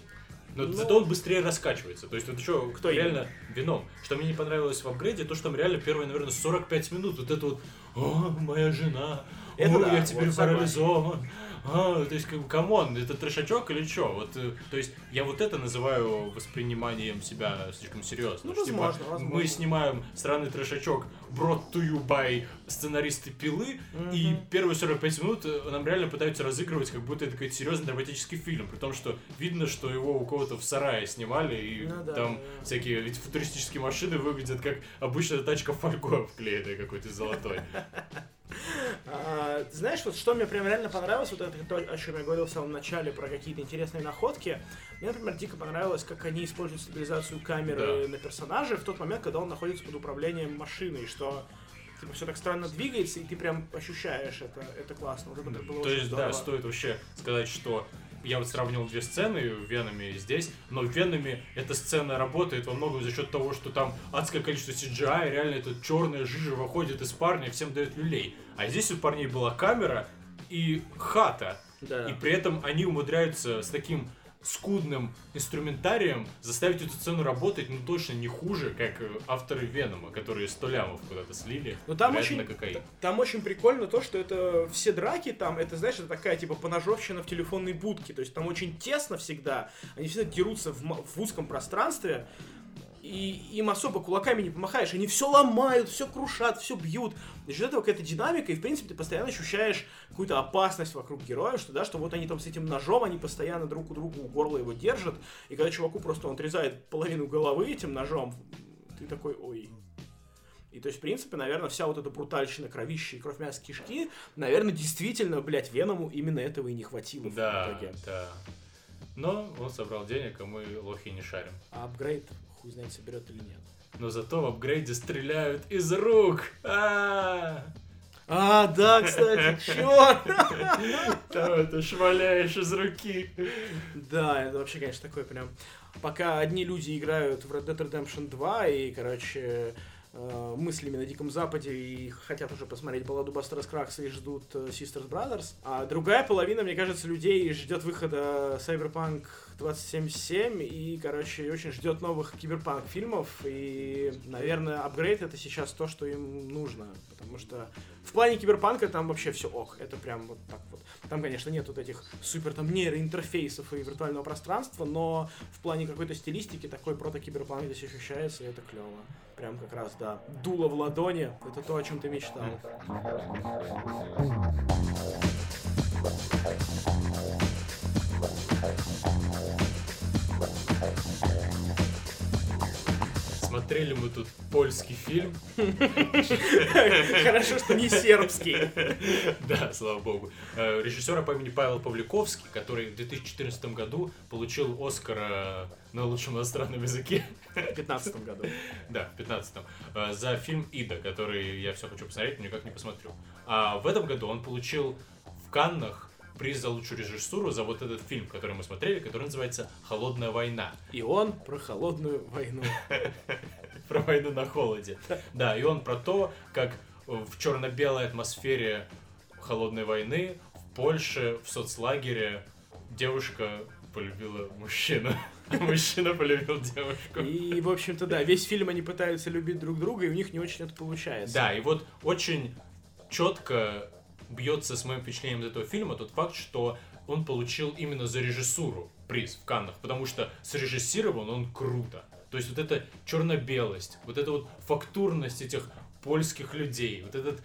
Но ну, зато он быстрее раскачивается. То есть вот еще Кто реально Веном. Что мне не понравилось в апгрейде, то, что там реально первые, наверное, 45 минут вот это вот «О, моя жена, это Ой, да, я теперь вот парализован. А, то есть, как бы, come on, это трешачок или что? Вот, э, то есть, я вот это называю восприниманием себя слишком серьезно. Ну, что, возможно, типа, возможно. Мы снимаем странный трешачок brought to you by сценаристы Пилы, mm-hmm. и первые 45 минут э, нам реально пытаются разыгрывать, как будто это какой-то серьезный драматический фильм, при том, что видно, что его у кого-то в сарае снимали, и ну, да, там да. всякие эти футуристические машины выглядят как обычная тачка фольгой вклеенная какой-то золотой. *laughs* А, знаешь, вот что мне прям реально понравилось, вот это то, о чем я говорил в самом начале, про какие-то интересные находки. Мне, например, дико понравилось, как они используют стабилизацию камеры да. на персонаже в тот момент, когда он находится под управлением машины, и что типа все так странно двигается, и ты прям ощущаешь это, это классно. Вот это было То есть, здорово. да, стоит вообще сказать, что я вот сравнил две сцены в Венами и здесь, но в Венами эта сцена работает во многом за счет того, что там адское количество CGI, реально эта черная жижа выходит из парня, всем дает люлей. А здесь у парней была камера и хата. Да. И при этом они умудряются с таким скудным инструментарием заставить эту сцену работать, ну, точно не хуже, как э, авторы Венома, которые 100 лямов куда-то слили. Ну там очень, на кокаин. там очень прикольно то, что это все драки там, это знаешь, это такая типа поножовщина в телефонной будке, то есть там очень тесно всегда, они всегда дерутся в, в узком пространстве, и им особо кулаками не помахаешь, они все ломают, все крушат, все бьют. За счет этого какая-то динамика, и в принципе ты постоянно ощущаешь какую-то опасность вокруг героев, что да, что вот они там с этим ножом, они постоянно друг у друга у горла его держат, и когда чуваку просто он отрезает половину головы этим ножом, ты такой, ой, и то есть, в принципе, наверное, вся вот эта брутальщина, кровища и кровь мяса кишки, наверное, действительно, блядь, Веному именно этого и не хватило в Да, итоге. да. Но он собрал денег, а мы лохи не шарим. Апгрейд, хуй знает, соберет или нет. Но зато в апгрейде стреляют из рук. А, А, да, кстати, черт! Там это шваляешь из руки. Да, это вообще, конечно, такое прям... Пока одни люди играют в Red Dead Redemption 2 и, короче, э, мыслями на Диком Западе и хотят уже посмотреть балладу Бастера Скракса и ждут э, Sisters Brothers. А другая половина, мне кажется, людей ждет выхода Cyberpunk 2077 и, короче, очень ждет новых киберпанк фильмов. И, наверное, апгрейд это сейчас то, что им нужно. Потому что в плане киберпанка там вообще все ох. Это прям вот так вот. Там, конечно, нет вот этих супер там нейроинтерфейсов и виртуального пространства, но в плане какой-то стилистики такой прото-киберпанк здесь ощущается, и это клево. Прям как раз, да. Дуло в ладони — это то, о чем ты мечтал. Смотрели мы тут польский фильм. *laughs* Хорошо, что не сербский. *laughs* Да, слава богу. Э, Режиссера по имени Павел Павликовский, который в 2014 году получил Оскара на лучшем иностранном языке. В 15 году. *laughs* Да, в 15-м. э, За фильм «Ида», который я все хочу посмотреть, но никак не посмотрю. А в этом году он получил в Каннах приз за лучшую режиссуру за вот этот фильм, который мы смотрели, который называется «Холодная война». И он про холодную войну. *laughs* Про войну на холоде. Да, и он про то, как в черно-белой атмосфере холодной войны в Польше, в соцлагере девушка полюбила мужчину. *laughs* Мужчина полюбил девушку. И, в общем-то, да, весь фильм они пытаются любить друг друга, и у них не очень это получается. Да, и вот очень четко бьется с моим впечатлением из этого фильма тот факт, что он получил именно за режиссуру приз в Каннах, потому что срежиссирован он круто. То есть вот эта черно-белость, вот эта вот фактурность этих польских людей, вот этот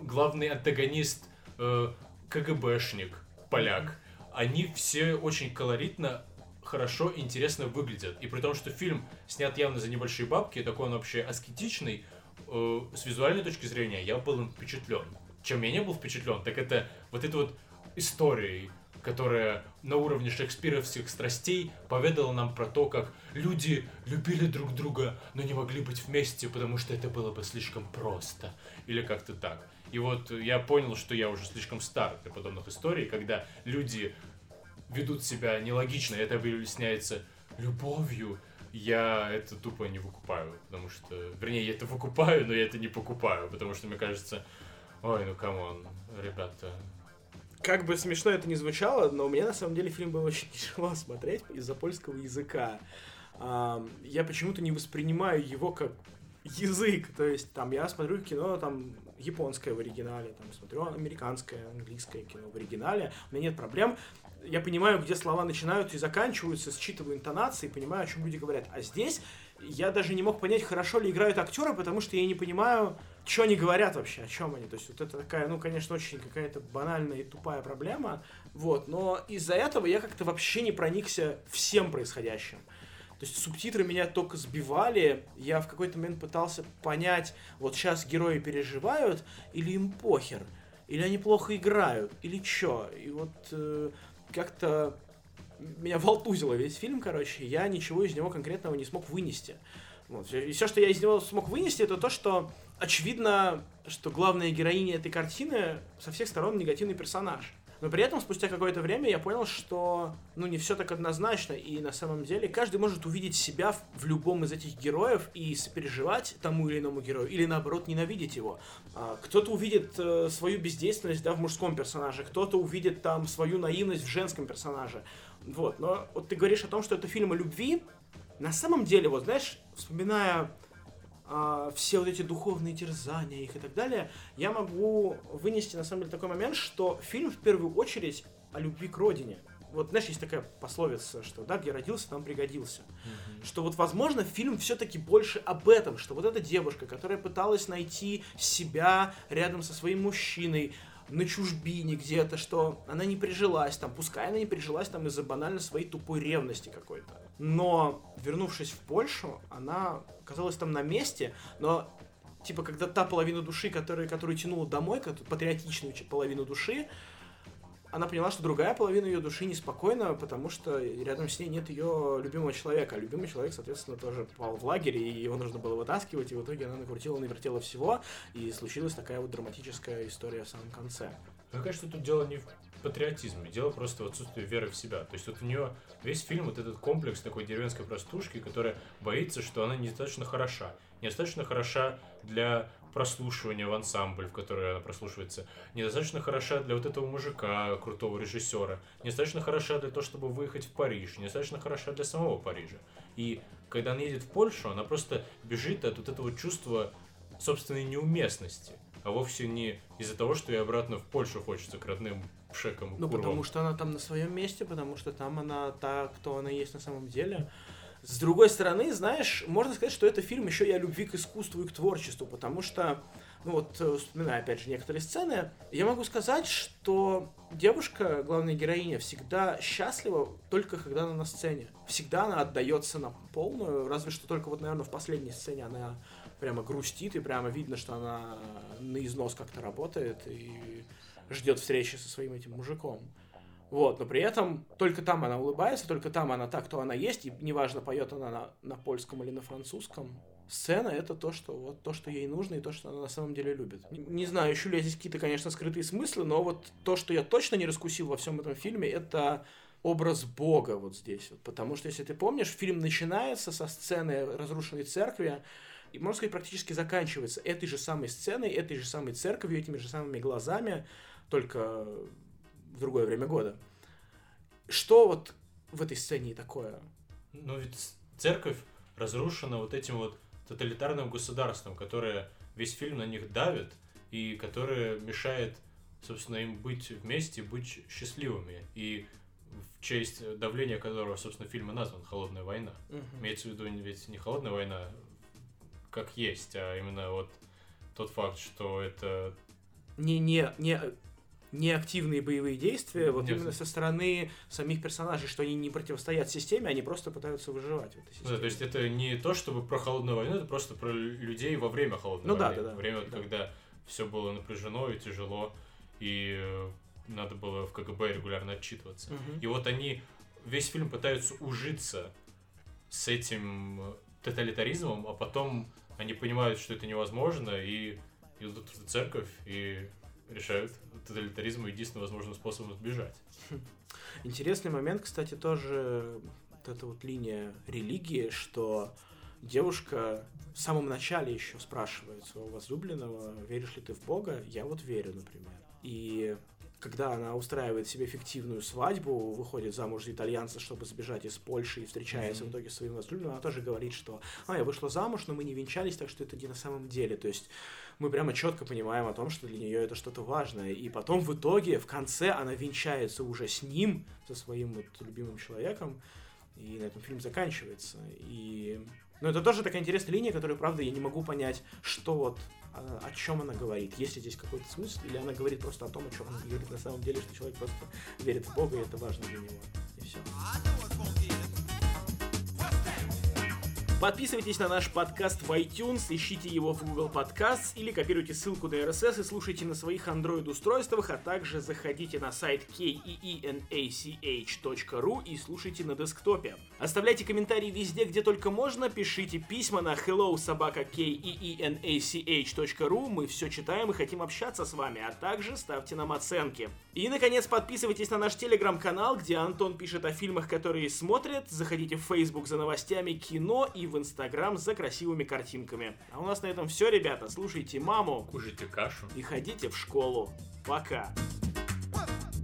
главный антагонист э, КГБшник, поляк, они все очень колоритно, хорошо, интересно выглядят. И при том, что фильм снят явно за небольшие бабки, такой он вообще аскетичный, э, с визуальной точки зрения я был им впечатлен. Чем я не был впечатлен, так это вот этой вот историей, которая на уровне шекспировских страстей поведала нам про то, как люди любили друг друга, но не могли быть вместе, потому что это было бы слишком просто. Или как-то так. И вот я понял, что я уже слишком стар для подобных историй, когда люди ведут себя нелогично, и это выясняется любовью, я это тупо не выкупаю, потому что, вернее, я это выкупаю, но я это не покупаю, потому что мне кажется, ой, ну come on, ребята, Как бы смешно это ни звучало, но мне на самом деле фильм было очень *laughs* тяжело смотреть из-за польского языка. Я почему-то не воспринимаю его как язык. То есть там я смотрю кино там японское в оригинале, там смотрю американское, английское кино в оригинале. У меня нет проблем. Я понимаю, где слова начинаются и заканчиваются, считываю интонации, понимаю, о чем люди говорят. А здесь я даже не мог понять, хорошо ли играют актеры, потому что я не понимаю, что они говорят вообще, о чем они. То есть вот это такая, ну, конечно, очень какая-то банальная и тупая проблема. Вот, но из-за этого я как-то вообще не проникся всем происходящим. То есть субтитры меня только сбивали, я в какой-то момент пытался понять, вот сейчас герои переживают, или им похер, или они плохо играют, или чё. И вот э, как-то меня волтузило весь фильм, короче, я ничего из него конкретного не смог вынести. Вот. И все, что я из него смог вынести, это то, что очевидно, что главная героиня этой картины со всех сторон негативный персонаж. Но при этом, спустя какое-то время, я понял, что, ну, не все так однозначно, и на самом деле каждый может увидеть себя в, в любом из этих героев и сопереживать тому или иному герою, или наоборот ненавидеть его. А, кто-то увидит э, свою бездейственность, да, в мужском персонаже, кто-то увидит там свою наивность в женском персонаже. Вот, но вот ты говоришь о том, что это фильм о любви, на самом деле, вот знаешь, вспоминая а, все вот эти духовные терзания их и так далее, я могу вынести на самом деле такой момент, что фильм в первую очередь о любви к родине. Вот, знаешь, есть такая пословица, что да, где родился, там пригодился. Mm-hmm. Что вот, возможно, фильм все-таки больше об этом, что вот эта девушка, которая пыталась найти себя рядом со своим мужчиной, на чужбине где-то, что она не прижилась там, пускай она не прижилась там из-за банально своей тупой ревности какой-то. Но, вернувшись в Польшу, она оказалась там на месте, но типа, когда та половина души, которая, которую тянула домой, патриотичную половину души, она поняла, что другая половина ее души неспокойна, потому что рядом с ней нет ее любимого человека. А любимый человек, соответственно, тоже попал в лагерь, и его нужно было вытаскивать, и в итоге она накрутила, навертела всего, и случилась такая вот драматическая история в самом конце. Мне кажется, тут дело не в патриотизме, дело просто в отсутствии веры в себя. То есть вот у нее весь фильм вот этот комплекс такой деревенской простушки, которая боится, что она недостаточно хороша. Недостаточно хороша для прослушивания в ансамбль, в который она прослушивается, недостаточно хороша для вот этого мужика, крутого режиссера, недостаточно хороша для того, чтобы выехать в Париж, недостаточно хороша для самого Парижа. И когда она едет в Польшу, она просто бежит от вот этого чувства собственной неуместности, а вовсе не из-за того, что ей обратно в Польшу хочется к родным пшекам. Ну, потому что она там на своем месте, потому что там она та, кто она есть на самом деле. С другой стороны, знаешь, можно сказать, что это фильм еще и о любви к искусству и к творчеству, потому что, ну вот, э, вспоминая опять же некоторые сцены, я могу сказать, что девушка, главная героиня, всегда счастлива только когда она на сцене. Всегда она отдается на полную, разве что только вот, наверное, в последней сцене она прямо грустит, и прямо видно, что она на износ как-то работает и ждет встречи со своим этим мужиком. Вот, но при этом только там она улыбается, только там она так, кто она есть, и неважно, поет она на, на польском или на французском. Сцена это то, что вот то, что ей нужно, и то, что она на самом деле любит. Не, не знаю, еще ли здесь какие-то, конечно, скрытые смыслы, но вот то, что я точно не раскусил во всем этом фильме, это образ Бога вот здесь. Вот, потому что, если ты помнишь, фильм начинается со сцены разрушенной церкви, и, можно сказать, практически заканчивается этой же самой сценой, этой же самой церковью, этими же самыми глазами, только в другое время года. Что вот в этой сцене такое? Ну ведь церковь разрушена вот этим вот тоталитарным государством, которое весь фильм на них давит и которое мешает, собственно, им быть вместе, быть счастливыми. И в честь давления которого, собственно, фильм и назван «Холодная война». Угу. Имеется в виду ведь не «Холодная война» как есть, а именно вот тот факт, что это... Не, не, не неактивные боевые действия, вот Нет. именно со стороны самих персонажей, что они не противостоят системе, они просто пытаются выживать в этой системе. Да, то есть это не то, чтобы про холодную войну, это просто про людей во время холодной ну, войны. Да, да, да. Время, да. когда все было напряжено и тяжело, и э, надо было в КГБ регулярно отчитываться. Угу. И вот они весь фильм пытаются ужиться с этим тоталитаризмом, а потом они понимают, что это невозможно, и идут в церковь и решают тоталитаризма единственным возможным способом избежать. Интересный момент, кстати, тоже вот эта вот линия религии, что девушка в самом начале еще спрашивает своего возлюбленного, веришь ли ты в Бога? Я вот верю, например. И когда она устраивает себе фиктивную свадьбу, выходит замуж за итальянца, чтобы сбежать из Польши и встречается mm-hmm. в итоге с своим возлюбленным, она тоже говорит, что «А, я вышла замуж, но мы не венчались, так что это не на самом деле». То есть мы прямо четко понимаем о том, что для нее это что-то важное. И потом в итоге, в конце, она венчается уже с ним, со своим вот любимым человеком, и на этом фильм заканчивается. И... Но это тоже такая интересная линия, которую, правда, я не могу понять, что вот о, о чем она говорит. Есть ли здесь какой-то смысл, или она говорит просто о том, о чем она говорит на самом деле, что человек просто верит в Бога, и это важно для него. И все. Подписывайтесь на наш подкаст в iTunes, ищите его в Google Podcasts или копируйте ссылку на RSS и слушайте на своих Android-устройствах, а также заходите на сайт keenach.ru и слушайте на десктопе. Оставляйте комментарии везде, где только можно, пишите письма на hello собака keenach.ru, мы все читаем и хотим общаться с вами, а также ставьте нам оценки. И, наконец, подписывайтесь на наш телеграм-канал, где Антон пишет о фильмах, которые смотрят, заходите в Facebook за новостями кино и в в Инстаграм за красивыми картинками. А у нас на этом все, ребята. Слушайте маму. Кушайте кашу. И ходите в школу. Пока. One,